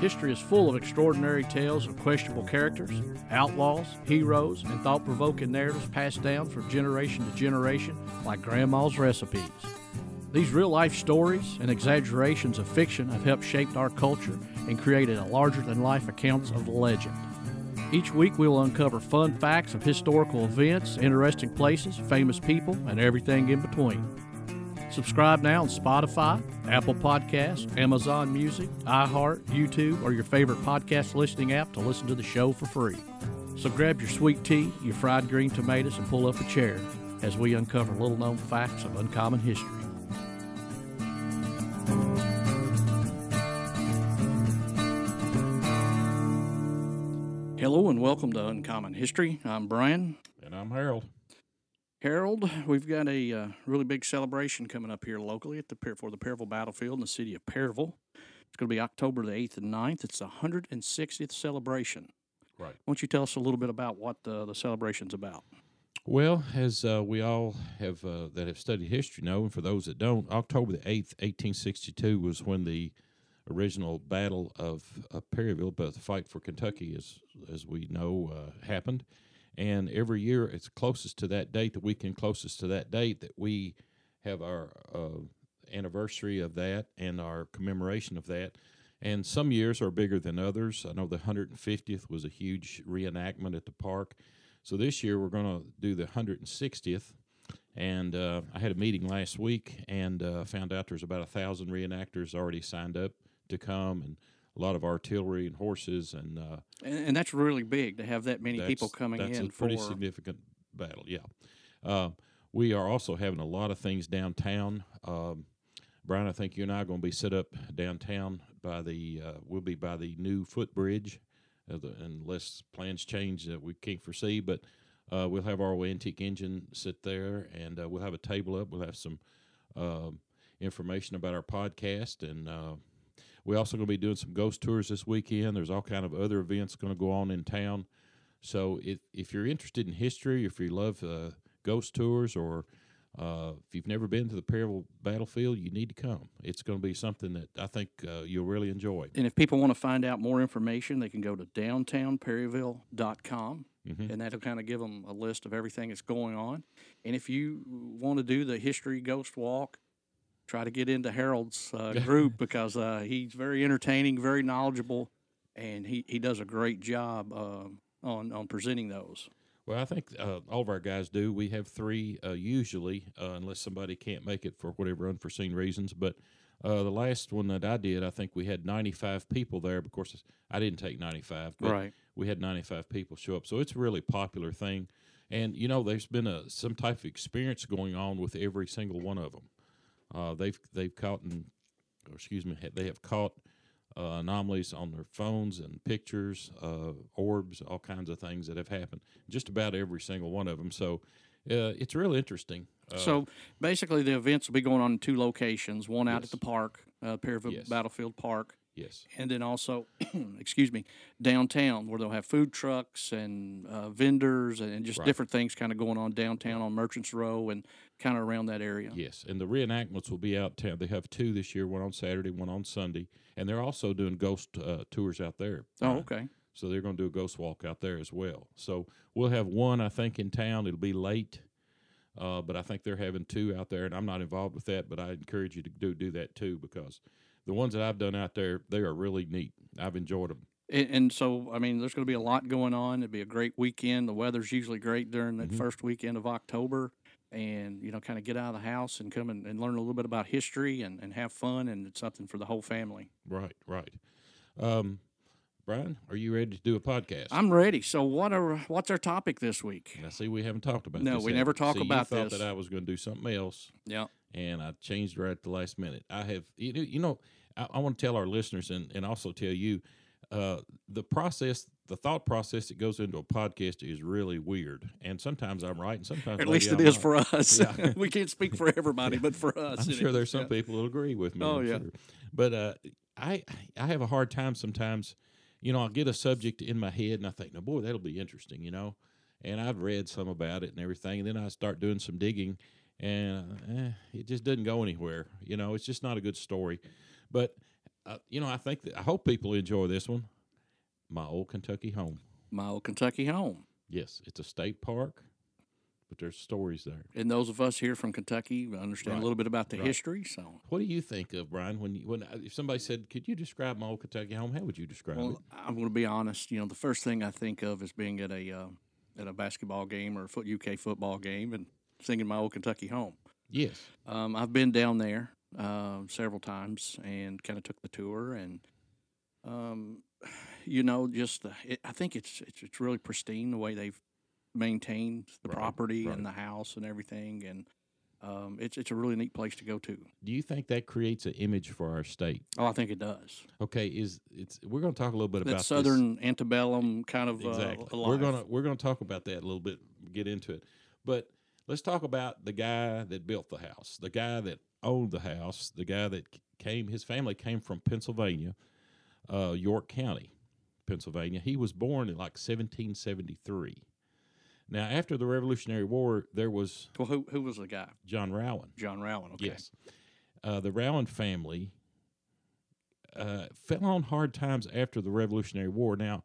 History is full of extraordinary tales of questionable characters, outlaws, heroes, and thought provoking narratives passed down from generation to generation like Grandma's recipes. These real life stories and exaggerations of fiction have helped shape our culture and created a larger than life accounts of legend. Each week, we will uncover fun facts of historical events, interesting places, famous people, and everything in between. Subscribe now on Spotify, Apple Podcasts, Amazon Music, iHeart, YouTube, or your favorite podcast listening app to listen to the show for free. So grab your sweet tea, your fried green tomatoes, and pull up a chair as we uncover little known facts of uncommon history. Hello and welcome to Uncommon History. I'm Brian. And I'm Harold. Harold, we've got a uh, really big celebration coming up here locally at the for the Perryville Battlefield in the city of Perryville. It's going to be October the 8th and 9th. It's the 160th celebration. Right. Why don't you tell us a little bit about what the, the celebration's about? Well, as uh, we all have uh, that have studied history know, and for those that don't, October the eighth, eighteen sixty-two, was when the original Battle of uh, Perryville, but the fight for Kentucky, as as we know, uh, happened. And every year, it's closest to that date, the weekend closest to that date, that we have our uh, anniversary of that and our commemoration of that. And some years are bigger than others. I know the 150th was a huge reenactment at the park. So this year we're going to do the 160th. And uh, I had a meeting last week and uh, found out there's about a thousand reenactors already signed up to come, and a lot of artillery and horses. And uh, And, and that's really big to have that many people coming that's in a pretty for. significant battle. Yeah, uh, we are also having a lot of things downtown. Um, Brian, I think you and I are going to be set up downtown by the. Uh, we'll be by the new footbridge, uh, the, unless plans change that we can't foresee. But uh, we'll have our antique engine sit there, and uh, we'll have a table up. We'll have some um information about our podcast, and we're also going to be doing some ghost tours this weekend. There's all kind of other events going to go on in town. So if if you're interested in history, if you love uh, ghost tours, or uh, if you've never been to the Perryville battlefield, you need to come. It's going to be something that I think uh, you'll really enjoy. and if people want to find out more information, they can go to downtownperryville.com. Mhm. and that'll kind of give them a list of everything that's going on. And if you want to do the history ghost walk, try to get into Harold's uh, group because uh, he's very entertaining, very knowledgeable, and he, he does a great job um, on on presenting those. Well, I think uh, all of our guys do. We have three uh, usually, uh, unless somebody can't make it for whatever unforeseen reasons. But uh, the last one that I did, I think we had 95 people there. Of course, I didn't take 95, but Right. we had 95 people show up. So it's a really popular thing. And, you know, there's been a some type of experience going on with every single one of them. Uh, they've, they've caught, and, or excuse me, they have caught uh, anomalies on their phones and pictures, uh, orbs, all kinds of things that have happened. Just about every single one of them. So uh, it's really interesting. Uh, so basically, the events will be going on in two locations: one out Yes. at the park, uh, Perryville Yes. Battlefield Park, yes, and then also, excuse me, downtown where they'll have food trucks and uh, vendors and just Right. different things kind of going on downtown on Merchants Row and kind of around that area. yes. And the reenactments will be out town. They have two this year, one on Saturday, one on Sunday. And they're also doing ghost uh, tours out there. Oh, okay. So they're going to do a ghost walk out there as well. So we'll have one, I think, in town. It'll be late, uh, but I think they're having two out there, and I'm not involved with that. But I encourage you to do do that too because the ones that I've done out there, they are really neat. I've enjoyed them. And, and so, I mean, there's going to be a lot going on. It'll be a great weekend. The weather's usually great during that Mhm. first weekend of October. And, you know, kind of get out of the house and come and, and learn a little bit about history and, and have fun. And it's something for the whole family. Right, right. Um, Brian, are you ready to do a podcast? I'm ready. So, what are what's our topic this week? I see, we haven't talked about No, this. we have never talk See, about you thought this. that I was going to do something else, Yeah. and I changed right at the last minute. I have, you know, you know I, I want to tell our listeners and, and also tell you uh, the process, the thought process that goes into a podcast is really weird. And sometimes I'm right, and sometimes At least it I'm is not. for us. Yeah. we can't speak for everybody, but for us. I'm sure is. there's some Yeah. people that'll agree with me. Oh, I'm yeah. sure. But uh, I I have a hard time sometimes. You know, I'll get a subject in my head and I think, no, boy, that'll be interesting. You know, and I've read some about it and everything, and then I start doing some digging, and eh, it just doesn't go anywhere. You know, it's just not a good story. But uh, you know, I think that, I hope people enjoy this one. My old Kentucky home. My old Kentucky home. Yes, it's a state park, but there's stories there. And those of us here from Kentucky understand Right. a little bit about the Right. history. So, What do you think of Brian when you, when if somebody said, "Could you describe my old Kentucky home?" How would you describe it? I'm going to be honest. You know, the first thing I think of is being at a uh, at a basketball game or a foot UK football game and singing my old Kentucky home. Yes. Um, I've been down there uh, several times and kind of took the tour, and um, you know, just the, it, I think it's, it's it's really pristine the way they've maintained the Right, property right. and the house and everything, and um, it's it's a really neat place to go to. Do you think that creates an image for our state? Oh, I think it does. Okay, is it's we're going to talk a little bit That about this. southern antebellum kind of exactly. uh, we're gonna we're gonna talk about that a little bit, get into it. But let's talk about the guy that built the house, the guy that owned the house, the guy that came. His family came from Pennsylvania, uh, York County, Pennsylvania. He was born in like 1773. Now, after the Revolutionary War, there was Well, who who was the guy? John Rowan. John Rowan. Okay. Yes. Uh, the Rowan family uh, fell on hard times after the Revolutionary War. Now,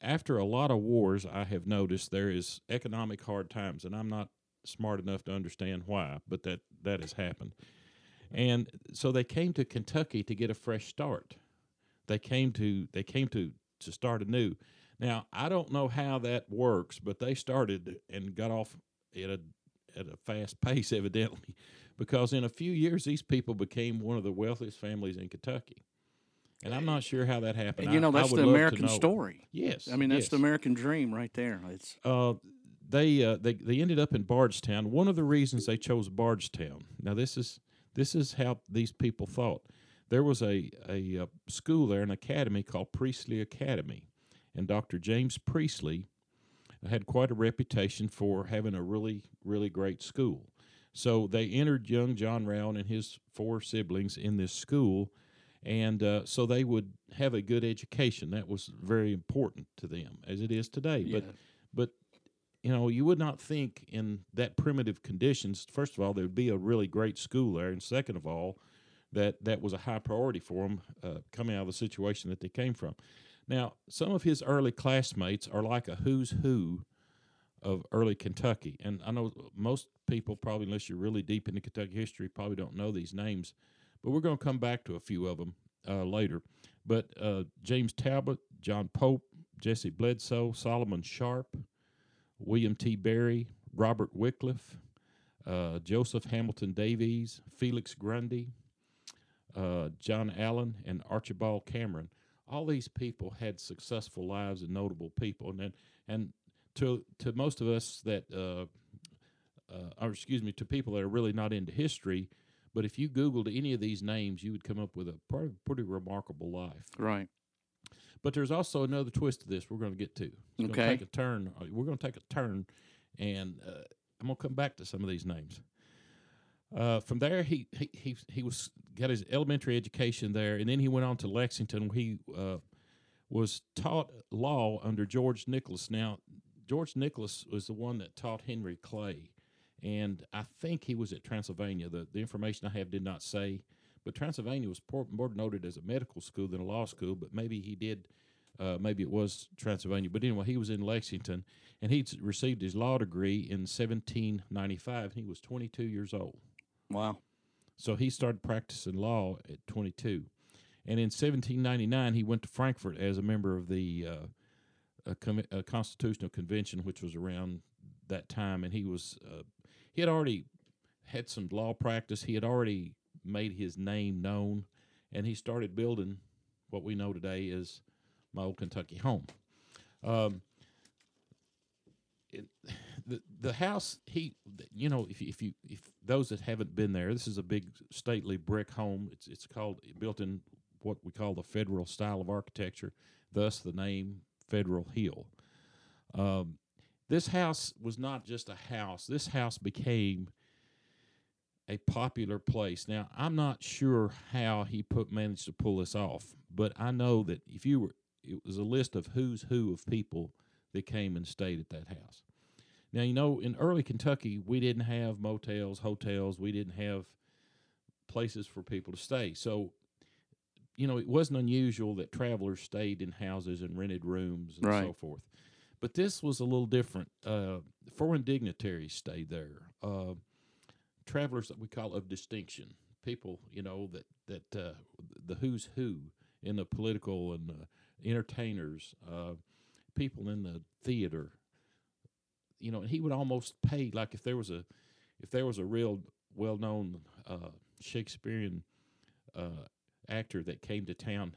after a lot of wars, I have noticed there is economic hard times, and I'm not smart enough to understand why, but that that has happened. And so they came to Kentucky to get a fresh start. They came to they came to to start anew. Now, I don't know how that works, but they started and got off at a at a fast pace, evidently, because in a few years these people became one of the wealthiest families in Kentucky. And I'm not sure how that happened. And you know that's the American story. Yes, I mean that's yes. the American dream right there. It's Uh, they uh, they they ended up in Bardstown. One of the reasons they chose Bardstown. Now this is this is how these people thought. There was a a, uh school there, an academy called Priestley Academy, and Dr. James Priestley had quite a reputation for having a really really great school. So they entered young John Rowan and his four siblings in this school, and uh, so they would have a good education. That was very important to them, as it is today. But yeah. but you know you would not think in that primitive conditions first of all there would be a really great school there and second of all that that was a high priority for them uh, coming out of the situation that they came from. Now some of his early classmates are like a who's who of early kentucky. And i know most people probably unless you're really deep into kentucky history probably don't know these names but we're going to come back to a few of them uh, later. But uh, james talbot john pope jesse bledsoe solomon sharp William T. Barry, Robert Wickliffe, uh, Joseph Hamilton Daveiss, Felix Grundy, uh, John Allen, and Archibald Cameron. All these people had successful lives and notable people, and then, and to to most of us that, uh, uh, or excuse me, to people that are really not into history, but if you Googled any of these names, you would come up with a pretty, pretty remarkable life. right. But there's also another twist to this we're going to get to. Gonna Okay. take a turn. uh, We're going to take a turn, and uh, I'm going to come back to some of these names. Uh, from there, he, he he was got his elementary education there, and then he went on to Lexington. He uh, was taught law under George Nicholas. Now, George Nicholas was the one that taught Henry Clay, and I think he was at Transylvania. The the information I have did not say, but Transylvania was more noted as a medical school than a law school. But maybe he did. Uh, maybe it was Transylvania, but anyway, he was in Lexington, and he received his law degree in 1795. He was 22 years old. Wow. So he started practicing law at 22. And in 1799, he went to Frankfort as a member of the uh, a com- a Constitutional Convention, which was around that time. And he was uh, he had already had some law practice. He had already made his name known, and he started building what we know today as my old Kentucky home. Um, it, the the house he you know if if you if those that haven't been there this is a big stately brick home. It's it's called built in what we call the federal style of architecture thus the name Federal Hill. Um, this house was not just a house. This house became a popular place. Now I'm not sure how he put managed to pull this off but I know that if you were it was a list of who's who of people that came and stayed at that house. Now, you know, in early Kentucky, we didn't have motels, hotels, we didn't have places for people to stay. So you know, it wasn't unusual that travelers stayed in houses and rented rooms and Right. so forth. But this was a little different. Uh, foreign dignitaries stayed there. Uh, travelers that we call of distinction, people you know that that uh, the who's who in the political and uh, entertainers, uh, people in the theater. You know, and he would almost pay like if there was a if there was a real well known uh, Shakespearean uh, actor that came to town.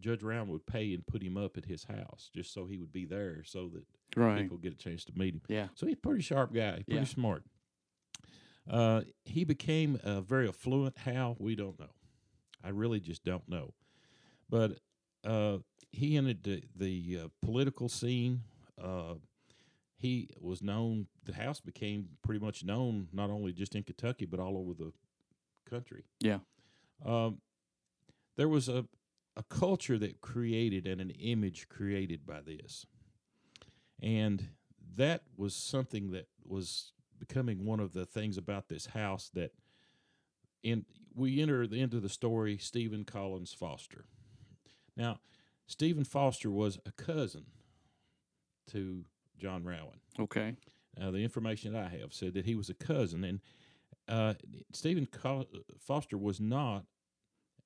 Judge Rowan would pay and put him up at his house just so he would be there, so that Right. people get a chance to meet him. Yeah. So he's a pretty sharp guy, pretty Yeah. smart. Uh, he became a very affluent. How we don't know. I really just don't know. But uh, he entered the, the uh, political scene. He was known. The house became pretty much known not only just in Kentucky but all over the country. Yeah. Um, there was a a culture that created and an image created by this. And that was something that was becoming one of the things about this house that in we enter the end of the story Stephen Collins Foster. Now, Stephen Foster was a cousin to John Rowan. Okay. Uh, the information that I have said that he was a cousin, and uh, Stephen Foster was not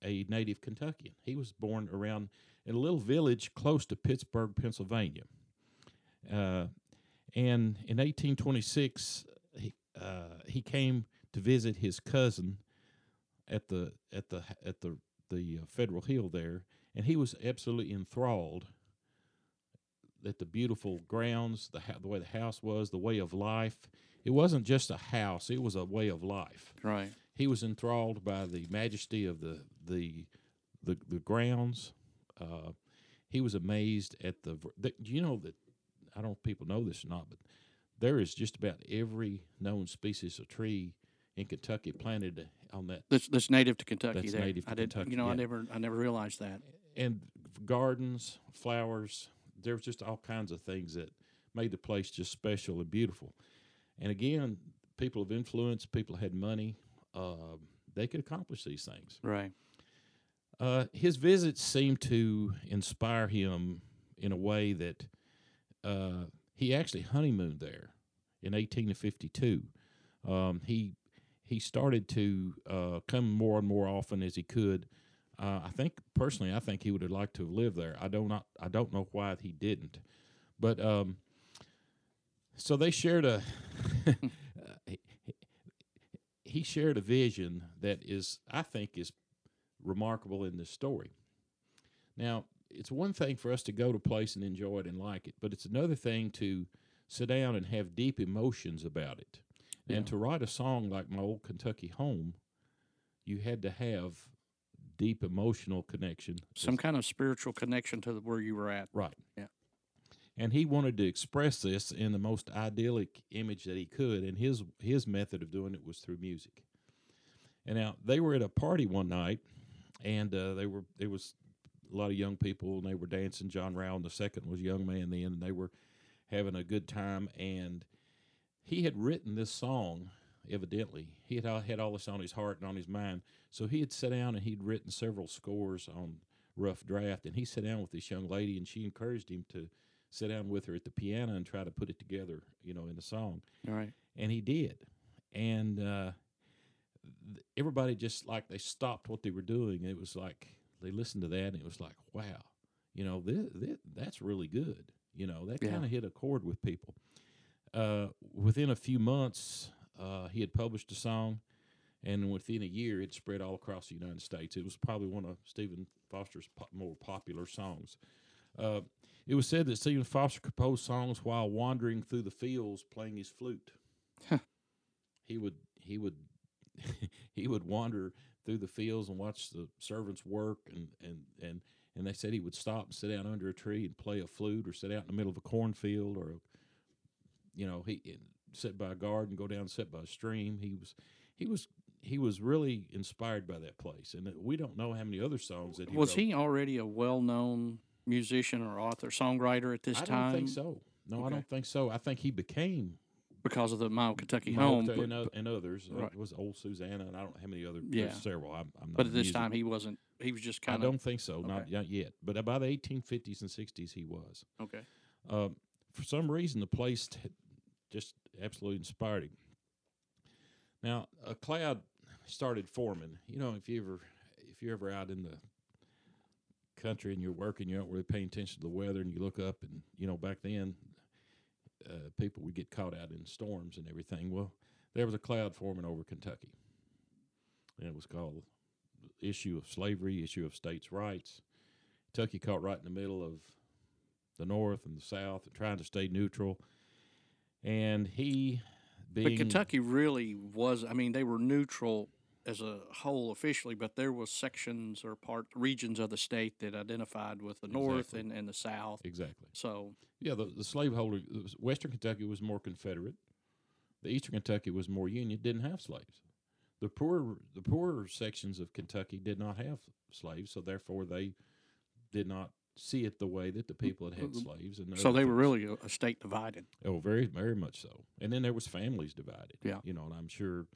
a native Kentuckian. He was born around in a little village close to Pittsburgh, Pennsylvania. Uh, and in 1826, he, uh, he came to visit his cousin at the at the at the the uh, Federal Hill there, and he was absolutely enthralled at the beautiful grounds, the the way the house was, the way of life. It wasn't just a house; it was a way of life. Right. He was enthralled by the majesty of the the the, the grounds. Uh, he was amazed at the, the. You know that I don't know if people know this or not, but there is just about every known species of tree in Kentucky planted on that That's that's native to Kentucky. That's there. native to I did. Kentucky, You know, I never I never realized that. and gardens, flowers. There was just all kinds of things that made the place just special and beautiful. And again, people of influence, people had money, uh, they could accomplish these things. Right. Uh, his visits seemed to inspire him in a way that uh, he actually honeymooned there in 1852. Um, he he started to uh, come more and more often as he could. Uh, I think personally, I think he would have liked to have lived there. I don't not I don't know why he didn't, but um, so they shared a. he- he shared a vision that is, I think, is remarkable in this story. Now, it's one thing for us to go to a place and enjoy it and like it, but it's another thing to sit down and have deep emotions about it. Yeah. And to write a song like My Old Kentucky Home, you had to have deep emotional connection. Some kind of spiritual connection to the, where you were at. Right. Yeah. And he wanted to express this in the most idyllic image that he could, and his his method of doing it was through music. And now they were at a party one night, and uh, they were there was a lot of young people, and they were dancing. John Rowan the second was a young man then, and they were having a good time. And he had written this song. Evidently, he had all- had all this on his heart and on his mind. So he had sat down and he'd written several scores on rough draft, and he sat down with this young lady, and she encouraged him to sit down with her at the piano and try to put it together, you know, in a song. All right. And he did. And uh, everybody just like they stopped what they were doing. It was like they listened to that, and it was like, wow, you know, this, this, that's really good. You know, that Yeah. kind of hit a chord with people. Uh, within a few months, uh, he had published a song, and within a year, it spread all across the United States. It was probably one of Stephen Foster's po- more popular songs. Uh, it was said that Stephen Foster composed songs while wandering through the fields playing his flute. Huh. He would he would he would wander through the fields and watch the servants work and and and and they said he would stop and sit down under a tree and play a flute or sit out in the middle of a cornfield or you know he sit by a garden go down and sit by a stream he was he was he was really inspired by that place and we don't know how many other songs that he Was wrote. he already a well-known musician or author, songwriter at this time? I time? don't think so. No, I don't think so. I think he became Because of the Old Kentucky my Home. old- but, and, and others. Uh, right. It was old Susanna, and I don't know how many other. Yeah. Several. I'm, I'm not but at this time, he wasn't he was just kind of I don't think so, not, not yet. But by the 1850s and 60s, he was. okay. Uh, for some reason, the place t- just absolutely inspired him. Now, a cloud started forming. You know, if you ever if you're ever out in the country and you're working, you're not really paying attention to the weather, and you look up, and you know, back then, uh, people would get caught out in storms and everything. Well, there was a cloud forming over Kentucky, and it was called issue of slavery, issue of states' rights. Kentucky caught right in the middle of the North and the South, and trying to stay neutral. And he, being But Kentucky really was. I mean, they were neutral as a whole officially, but there was sections or part regions of the state that identified with the North Exactly. and, and the South. exactly, So yeah, the, the slaveholder, Western Kentucky was more Confederate. The Eastern Kentucky was more Union, didn't have slaves. The poor, the poorer sections of Kentucky did not have slaves, so therefore they did not see it the way that the mm, people that had mm, mm. slaves. And so they were really a, a state divided. Oh, very, very much so. And then there was families divided. Yeah. you know, and I'm sure,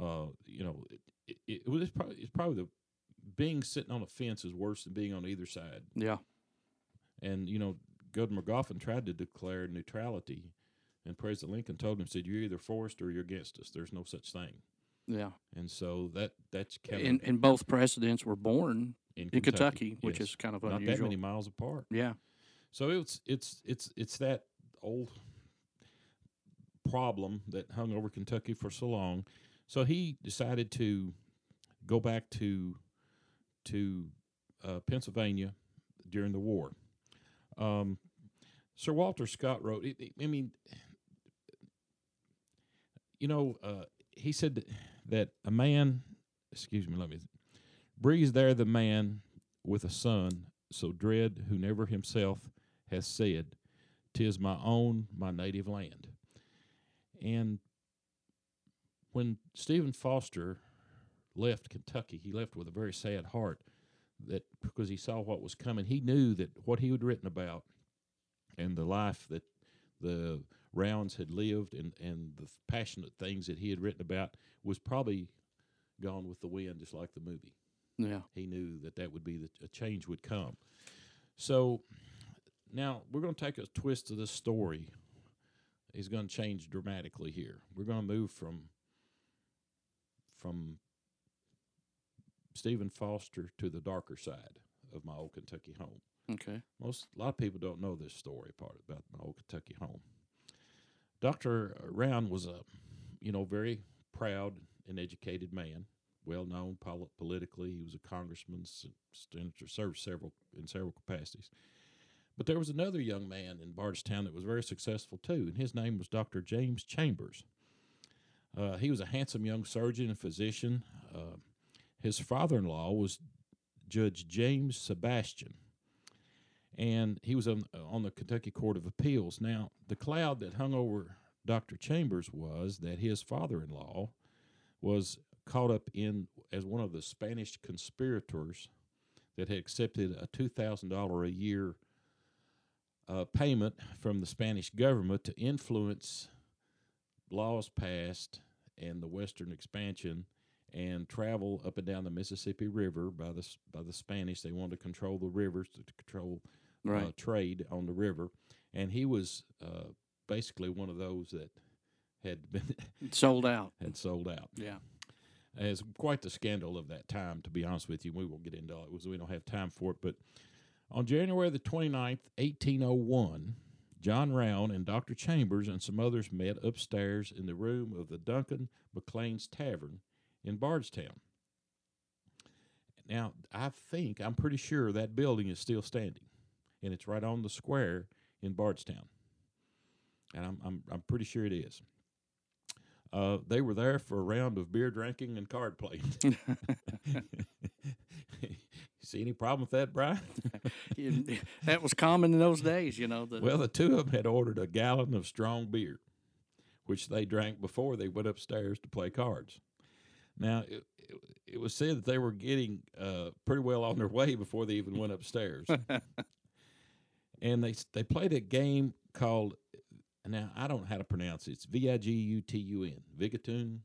uh, you know, it, it, it was probably it's probably the being sitting on a fence is worse than being on either side. Yeah. And you know, Governor Magoffin tried to declare neutrality, and President Lincoln told him, said, "You're either for us or you're against us. There's no such thing." Yeah. And so that that's kind And, and both presidents were born in in Kentucky, which yes. is kind of unusual. not that many miles apart. Yeah. So it's it's it's it's that old problem that hung over Kentucky for so long. So he decided to go back to to uh, Pennsylvania during the war. Um, Sir Walter Scott wrote. It, it- I mean, you know, uh, he said that, a man. Excuse me. Let me. Breathes there the man with a son so dread who never himself has said, "Tis my own, my native land." And when Stephen Foster left Kentucky, he left with a very sad heart that because he saw what was coming, he knew that what he had written about and the life that the Rowans had lived and, and the passionate things that he had written about was probably gone with the wind, just like the movie Yeah. he knew that that would be the a change would come. So now we're going to take a twist of this story. Is going to change dramatically here. We're going to move from from Stephen Foster to the darker side of my old Kentucky home. Okay. Most a lot of people don't know this story part about my old Kentucky home. Doctor Rowan was a, you know, very proud and educated man, well known pol- politically. He was a congressman, senator, served several in several capacities. But there was another young man in Bardstown that was very successful too, and his name was Doctor James Chambers. Uh, he was a handsome young surgeon and physician. Uh, his father-in-law was Judge James Sebastian and he was on, on the Kentucky Court of Appeals. Now, the cloud that hung over Dr. Chambers was that his father in law was caught up in as one of the Spanish conspirators that had accepted a $2,000 a year uh, payment from the Spanish government to influence laws passed and the Western expansion and travel up and down the Mississippi River by the by the Spanish. They wanted to control the rivers to, to control Right. uh, trade on the river, and he was uh, basically one of those that had been Sold out. had sold out. Yeah. It's quite the scandal of that time, to be honest with you. We won't get into all it. We don't have time for it. But on January the 29th, 1801, John Rowan and Dr. Chambers and some others met upstairs in the room of the Duncan McLean's Tavern in Bardstown. Now, I think, I'm pretty sure that building is still standing, and it's right on the square in Bardstown. And I'm, I'm, I'm pretty sure it is. Uh, they were there for a round of beer drinking and card playing. See any problem with that, Brian? That was common in those days, you know. The, well, the two of them had ordered a gallon of strong beer, which they drank before they went upstairs to play cards. Now, it, it, it was said that they were getting uh, pretty well on their way before they even went upstairs. And they they played a game called now I don't know how to pronounce it. It's V I G U T U N Vigaton,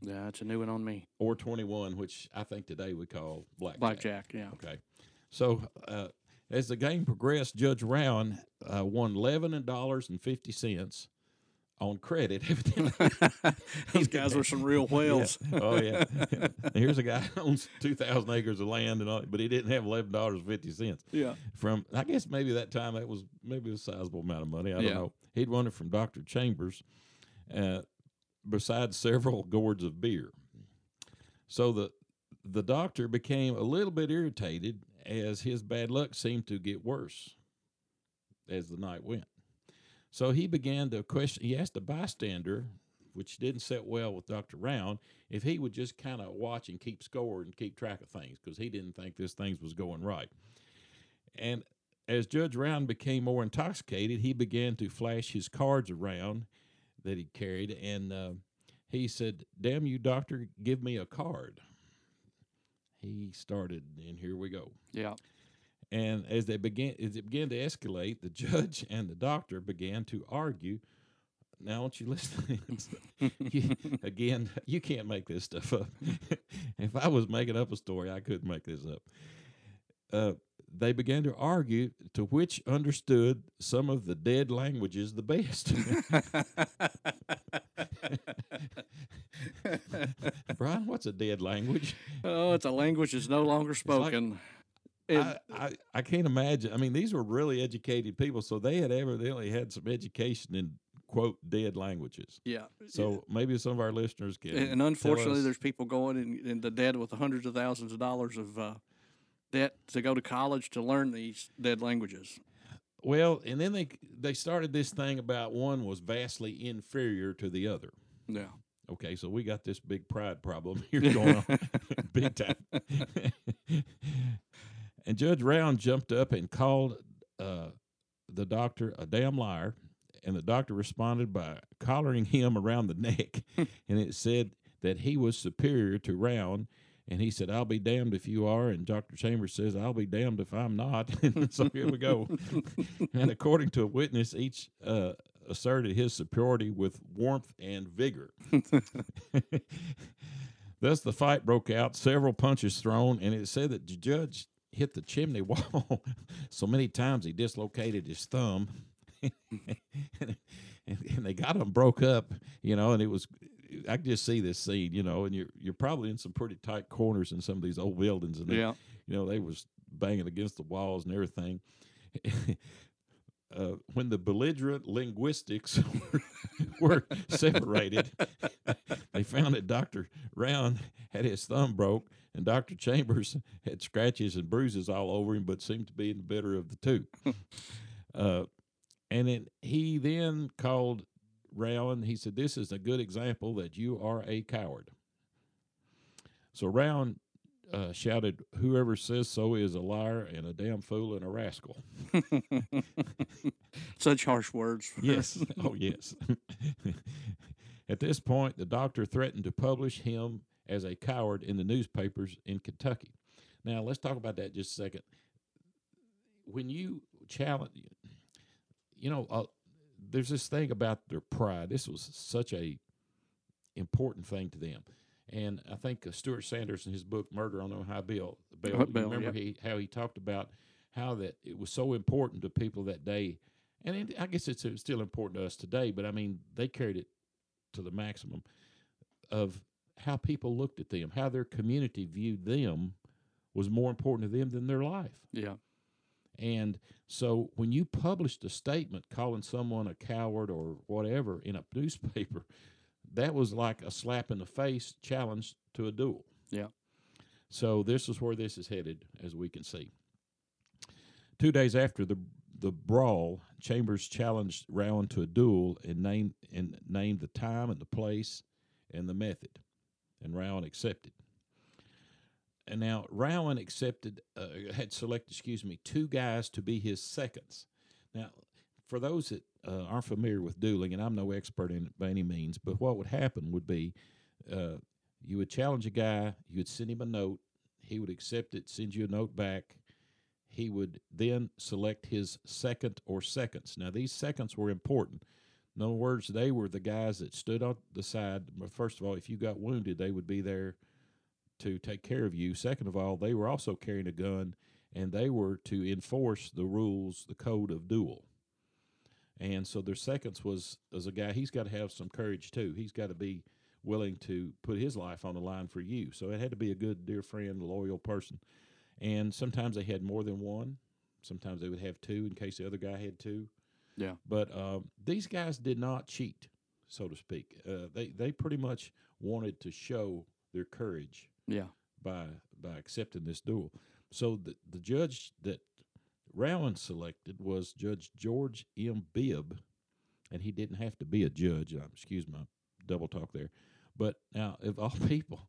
Yeah, it's a new one on me. or 21, which I think today we call blackjack. Blackjack. Yeah. Okay. So uh, as the game progressed, Judge Rowan uh, won eleven dollars and fifty cents on credit. Evidently, Those guys were some real whales. Yeah. Oh yeah. Here's a guy who owns two thousand acres of land, and all, but he didn't have eleven dollars fifty cents. Yeah. From I guess maybe that time that was maybe a sizable amount of money. I don't Yeah. know. He'd won it from Doctor Chambers, uh, besides several gourds of beer. So the the doctor became a little bit irritated as his bad luck seemed to get worse as the night went. So he began to question. He asked the bystander, which didn't sit well with Doctor Rowan, if he would just kind of watch and keep score and keep track of things because he didn't think this things was going right. And as Judge Rowan became more intoxicated, he began to flash his cards around that he carried, and uh, he said, "Damn you, doctor, give me a card." He started, and here we go. Yeah. And as they began, as it began to escalate, the judge and the doctor began to argue. Now, don't you listen? to this. You- again, you can't make this stuff up. if I was making up a story, I couldn't make this up. Uh, they began to argue to which understood some of the dead languages the best. Brian, what's a dead language? oh, it's a language that's no longer spoken. I, I, I can't imagine. I mean, these were really educated people, so they had evidently had some education in quote dead languages. yeah. So maybe some of our listeners can. And, and unfortunately, there's people going in, in the debt with hundreds of thousands of dollars of uh, debt to go to college to learn these dead languages. well, and then they they started this thing about one was vastly inferior to the other. Yeah. Okay, so we got this big pride problem here going on, big time. and Judge Rowan jumped up and called uh, the doctor a damn liar, and the doctor responded by collaring him around the neck, and it said that he was superior to Rowan. And he said, "I'll be damned if you are." And Doctor Chambers says, "I'll be damned if I'm not." so here we go. and according to a witness, each uh, asserted his superiority with warmth and vigor. Thus, the fight broke out, several punches thrown, and it said that the judge hit the chimney wall so many times he dislocated his thumb. and, and they got him broke up, you know, and it was. I could just see this scene, you know, and you're you're probably in some pretty tight corners in some of these old buildings, and they, Yeah. you know they was banging against the walls and everything. uh, when the belligerent linguistics were separated, they found that Doctor Rowan had his thumb broke, and Doctor Chambers had scratches and bruises all over him, but seemed to be in the better of the two. uh, and then he then called Rowan. He said, "This is a good example that you are a coward." So Rowan uh, shouted, "Whoever says so is a liar and a damn fool and a rascal." Such harsh words. Yes. oh, yes. At this point, the doctor threatened to publish him as a coward in the newspapers in Kentucky. Now, let's talk about that just a second. When you challenge, you know, uh, there's this thing about their pride. This was such a important thing to them. And I think uh, Stuart Sanders in his book "Murder on the Ohio Bill," you Belle, remember yep. he how he talked about how that it was so important to people that day, and it, I guess it's still important to us today. But I mean, they carried it to the maximum of how people looked at them, how their community viewed them was more important to them than their life. Yeah. And so when you published a statement calling someone a coward or whatever in a newspaper, that was like a slap in the face challenge to a duel. Yeah. So this is where this is headed, as we can see. Two days after the the brawl, Chambers challenged Rowan to a duel and named and named the time and the place and the method, and Rowan accepted. And now Rowan accepted uh, had selected, excuse me, two guys to be his seconds. Now, for those that uh, aren't familiar with dueling, and I'm no expert in it by any means, but what would happen would be uh, you would challenge a guy, you would send him a note, he would accept it, send you a note back. He would then select his second or seconds. Now, these seconds were important. In other words, they were the guys that stood on the side. First of all, if you got wounded, they would be there to take care of you. Second of all, they were also carrying a gun, and they were to enforce the rules, the code of duel. And so their seconds was as a guy, he's got to have some courage too. He's got to be willing to put his life on the line for you. So it had to be a good, dear friend, loyal person. And sometimes they had more than one. Sometimes they would have two in case the other guy had two. Yeah. But um, these guys did not cheat, so to speak. Uh, they they pretty much wanted to show their courage Yeah. by by accepting this duel. So the the judge that Rowan selected was Judge George M. Bibb, and he didn't have to be a judge. Excuse my double talk there. But now, of all people,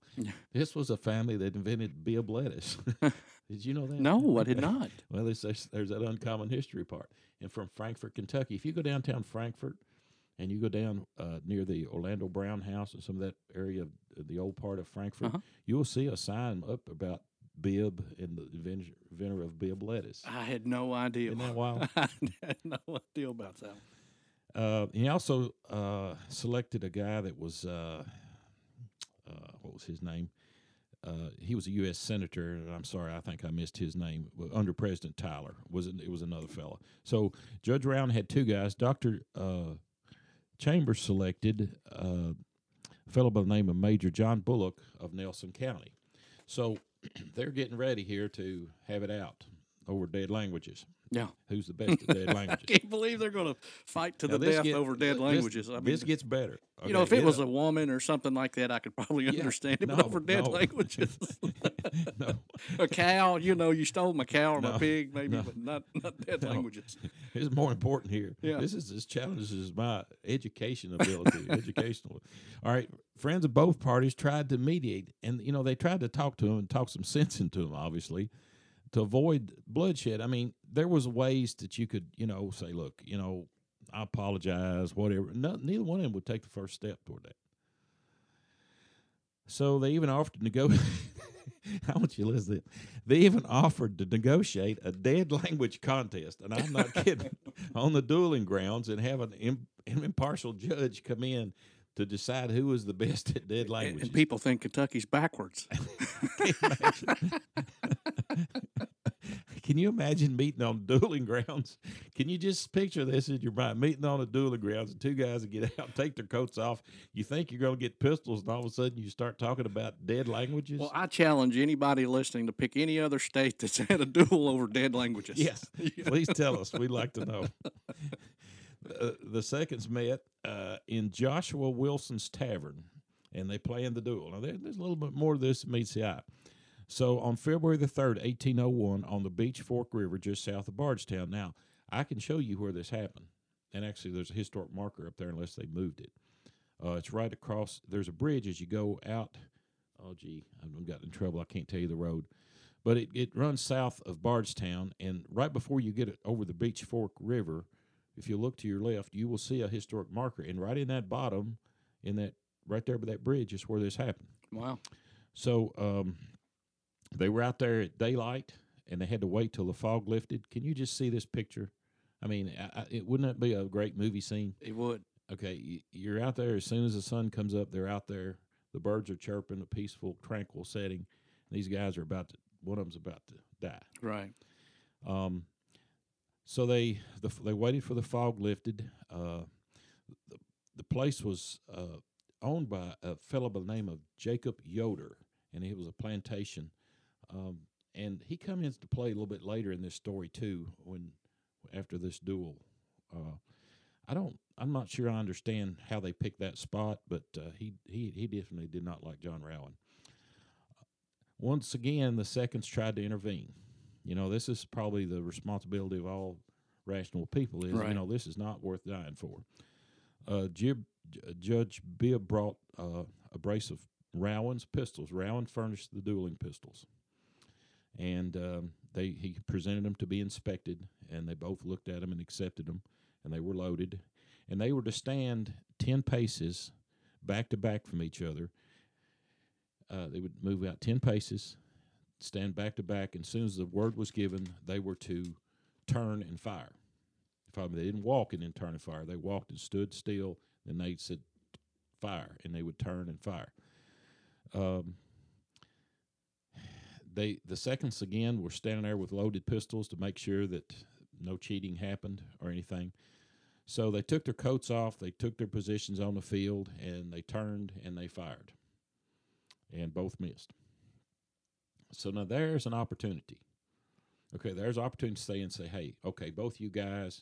this was a family that invented Bibb lettuce. did you know that? No, I did not. Well, there's, there's there's that uncommon history part. And from Frankfort, Kentucky, if you go downtown Frankfort and you go down uh, near the Orlando Brown House and some of that area of uh, the old part of Frankfort, Uh-huh. you will see a sign up about Bibb and the inventor, of Bibb lettuce. I had no idea. Isn't that wild? I had no idea about that. Uh, he also uh, selected a guy that was uh, uh, what was his name? Uh, he was a U.S. senator. and I'm sorry, I think I missed his name. Under President Tyler was it, it was another fellow. So Judge Rowan had two guys. Doctor uh, Chambers selected uh, a fellow by the name of Major John Bullock of Nelson County. So they're getting ready here to have it out over dead languages. Yeah. Who's the best at dead languages? I can't believe they're going to fight to Now, the death get- over dead this- languages. I mean, this gets better. you know, if it was up. a woman or something like that, I could probably Yeah, understand it. no, but over dead no. languages, no, a cow, you know, you stole my cow or my pig, maybe, but not not dead languages. it's more important here. Yeah. This is this challenges my education ability, educational. All right, friends of both parties tried to mediate, and you know they tried to talk to him and talk some sense into him, obviously, to avoid bloodshed. I mean, there was ways that you could, you know, say, look, you know, I apologize, whatever. No, neither one of them would take the first step toward that. So they even offered to negotiate. I want you to listen. To. They even offered to negotiate a dead language contest, and I'm not kidding, on the dueling grounds, and have an, an impartial judge come in to decide who was the best at dead language. and people think Kentucky's backwards. Can you imagine meeting on dueling grounds? Can you just picture this in your mind? Meeting on a dueling grounds, and two guys that get out, take their coats off. You think you're going to get pistols, and all of a sudden you start talking about dead languages. Well, I challenge anybody listening to pick any other state that's had a duel over dead languages. Yes, please tell us. We'd like to know. Uh, the seconds met uh, in Joshua Wilson's Tavern, and they play in the duel. Now, there, there's a little bit more to this meets the eye. So, on February the 3rd, 1801, on the Beech Fork River just south of Bardstown. Now, I can show you where this happened. And actually, there's a historic marker up there unless they moved it. Uh, it's right across, there's a bridge as you go out. Oh, gee, I've gotten in trouble. I can't tell you the road but it, it runs south of Bardstown, and right before you get it over the Beech Fork River, if you look to your left, you will see a historic marker, and right in that bottom, in that right there by that bridge, is where this happened. Wow. So um, they were out there at daylight, and they had to wait till the fog lifted. Can you just see this picture? I mean, I, I, it wouldn't that be a great movie scene? It would. Okay, you're out there as soon as the sun comes up. They're out there. The birds are chirping, a peaceful, tranquil setting. These guys are about to. One of them's about to die. Right. Um, so they the, they waited for the fog lifted. Uh, the, the place was uh, owned by a fellow by the name of Jacob Yoder, and it was a plantation. Um, and he comes into play a little bit later in this story too. When after this duel, uh, I don't. I'm not sure I understand how they picked that spot, but uh, he he he definitely did not like John Rowan. Once again, the seconds tried to intervene. You know, this is probably the responsibility of all rational people. Is you know, this is not worth dying for. Uh, Jib, Judge Bibb brought uh, a brace of Rowan's pistols. Rowan furnished the dueling pistols, and um, they he presented them to be inspected, and they both looked at them and accepted them, and they were loaded, and they were to stand ten paces back to back from each other. Uh, they would move out ten paces, stand back to back, and as soon as the word was given, they were to turn and fire. Me? They didn't walk and then turn and fire. They walked and stood still. Then they said fire, and they would turn and fire. Um, they the seconds again were standing there with loaded pistols to make sure that no cheating happened or anything. So they took their coats off, they took their positions on the field, and they turned and they fired. And both missed. So now there's an opportunity. Okay, there's an opportunity to say and say, hey, okay, both you guys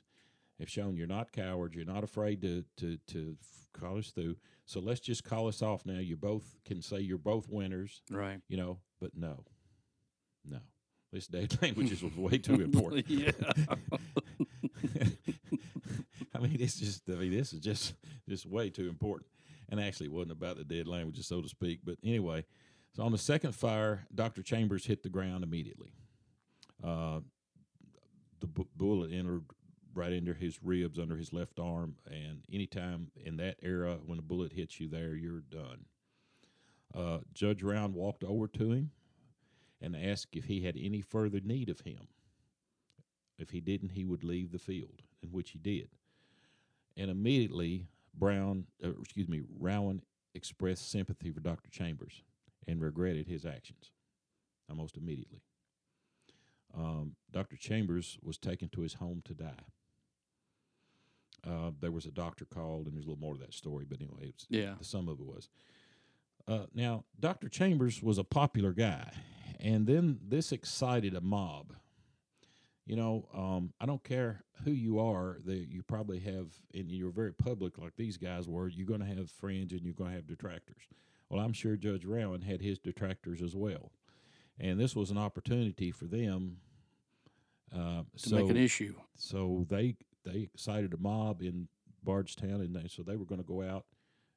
have shown you're not cowards, you're not afraid to to to call us through. So let's just call us off now. You both can say you're both winners, Right. you know, but no. No. This dead language is way too important. yeah. I mean, it's just. I mean, this is just just way too important. And actually, it wasn't about the dead languages, so to speak. But anyway, so on the second fire, Doctor Chambers hit the ground immediately. Uh, the bu- bullet entered right into his ribs under his left arm, and anytime in that era when a bullet hits you there, you're done. Uh, Judge Rowan walked over to him and asked if he had any further need of him. If he didn't, he would leave the field, in which he did. And immediately, Brown, uh, excuse me, Rowan expressed sympathy for Dr. Chambers and regretted his actions almost immediately. Um, Dr. Chambers was taken to his home to die. Uh, there was a doctor called, and there's a little more to that story, but anyway, it was, Yeah. the sum of it was. Uh, now, Dr. Chambers was a popular guy, and then this excited a mob. You know, um, I don't care who you are, that you probably have, and you're very public like these guys were, you're going to have friends and you're going to have detractors. Well, I'm sure Judge Rowan had his detractors as well. And this was an opportunity for them uh, To so, make an issue. so they they excited a mob in Bardstown, and they, so they were going to go out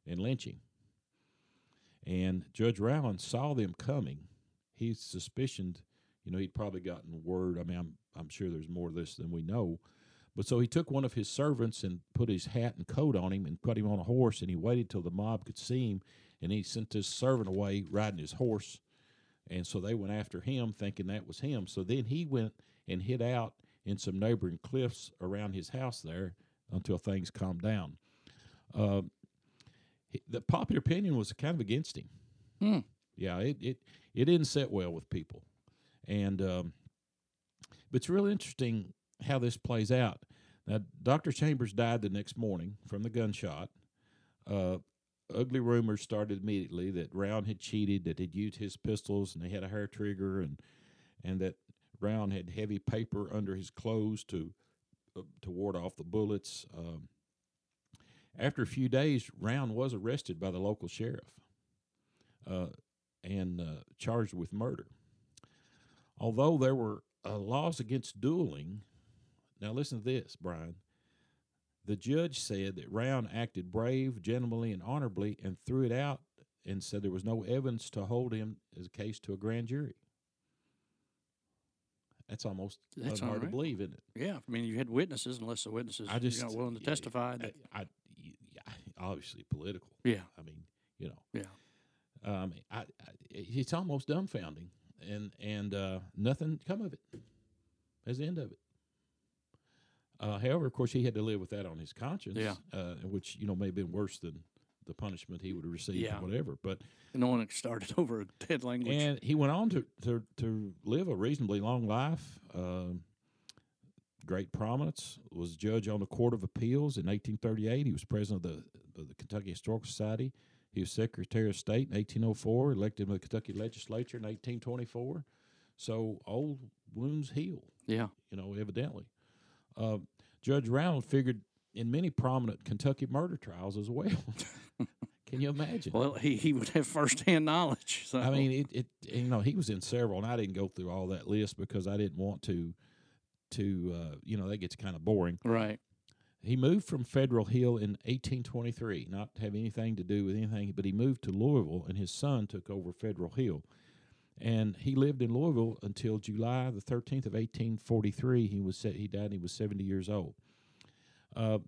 and lynch him. And Judge Rowan saw them coming. He suspicioned, you know, he'd probably gotten word. I mean, I'm I'm sure there's more of this than we know. But so he took one of his servants and put his hat and coat on him and put him on a horse, and he waited till the mob could see him, and he sent his servant away riding his horse. And so they went after him, thinking that was him. So then he went and hid out in some neighboring cliffs around his house there until things calmed down. Uh, the popular opinion was kind of against him. Hmm. Yeah, it, it it didn't sit well with people, and um, but it's really interesting how this plays out. Now, Doctor Chambers died the next morning from the gunshot. Uh, ugly rumors started immediately that Rowan had cheated, that he'd used his pistols, and they had a hair trigger, and and that Rowan had heavy paper under his clothes to uh, to ward off the bullets. Um, after a few days, Rowan was arrested by the local sheriff uh, and uh, charged with murder. Although there were uh, laws against dueling, now listen to this, Brian. The judge said that Rowan acted brave, gentlemanly, and honorably, and threw it out and said there was no evidence to hold him as a case to a grand jury. That's almost That's hard to believe, isn't it? Yeah. I mean, you had witnesses, unless the witnesses I just you know, willing to yeah, testify. I, That, I, yeah, obviously political. yeah. I mean, you know. Yeah. Um, I, I, it's almost dumbfounding, and and uh, nothing come of it. That's the end of it. Uh, however, of course, he had to live with that on his conscience, Yeah. uh, which you know may have been worse than the punishment he would have received Yeah. or whatever. But No one started over a dead language. and he went on to to, to live a reasonably long life. Um, great prominence. Was judge on the Court of Appeals in 1838. He was president of the, of the Kentucky Historical Society. He was Secretary of State in 1804. Elected to the Kentucky Legislature in 1824. So old wounds heal. yeah. You know, evidently. Uh, Judge Rowan figured in many prominent Kentucky murder trials as well. Can you imagine? Well, he, he would have firsthand knowledge. So. I mean, it, it. You know, he was in several, and I didn't go through all that list because I didn't want to. To uh, you know, that gets kind of boring. right. He moved from Federal Hill in 1823, not to have anything to do with anything, but he moved to Louisville, and his son took over Federal Hill, and he lived in Louisville until July the 13th of 1843. He was he died. He was 70 years old. Uh,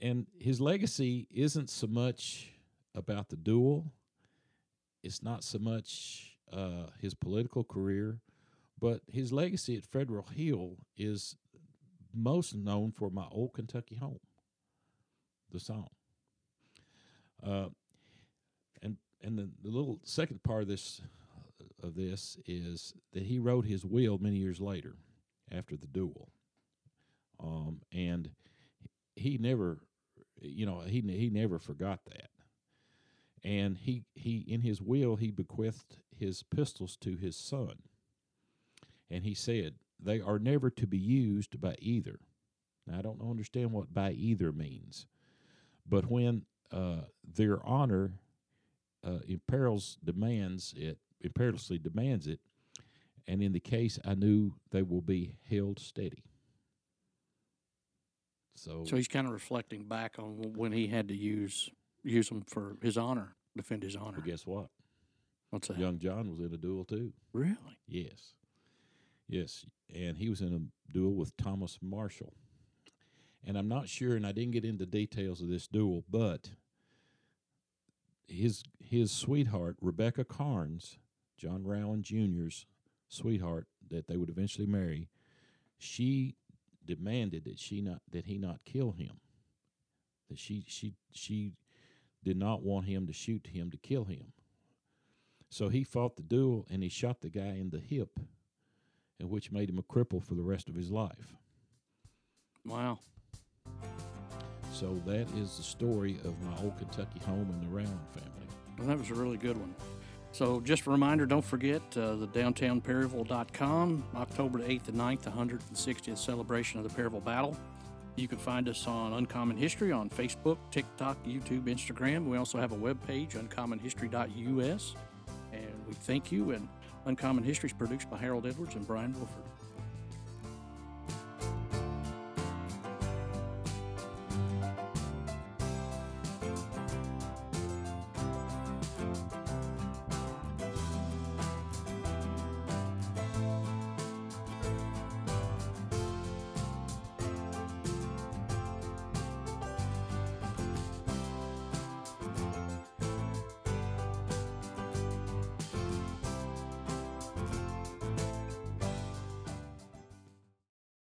and his legacy isn't so much about the duel. It's not so much uh, his political career, but his legacy at Federal Hill is most known for my old Kentucky home, the song. Uh, and and the, the little second part of this of this is that he wrote his will many years later, after the duel. Um, and he never, you know, he he never forgot that. And he he in his will he bequeathed his pistols to his son. And he said, "They are never to be used by either." Now I don't understand what by either means, but when uh, their honor uh, imperils demands it, imperiously demands it, and in the case I knew they will be held steady. So, So he's kind of reflecting back on when he had to use use them for his honor, defend his honor. well, guess what? What's that? Young John was in a duel too. Really? Yes, yes, and he was in a duel with Thomas Marshall. And I'm not sure, and I didn't get into details of this duel, but his his sweetheart Rebecca Carnes, John Rowan Jr.'s sweetheart that they would eventually marry, she demanded that she not that he not kill him. That she she she did not want him to shoot him to kill him. So he fought the duel and he shot the guy in the hip, and which made him a cripple for the rest of his life. Wow. So that is the story of my old Kentucky home and the Rowan family. Well, that was a really good one. So, just a reminder don't forget uh, the downtownperryville.com, October 8th and 9th, the 160th celebration of the Perryville Battle. You can find us on Uncommon History on Facebook, TikTok, YouTube, Instagram. We also have a webpage, uncommonhistory.us. And we thank you. And Uncommon History is produced by Harold Edwards and Brian Wolford.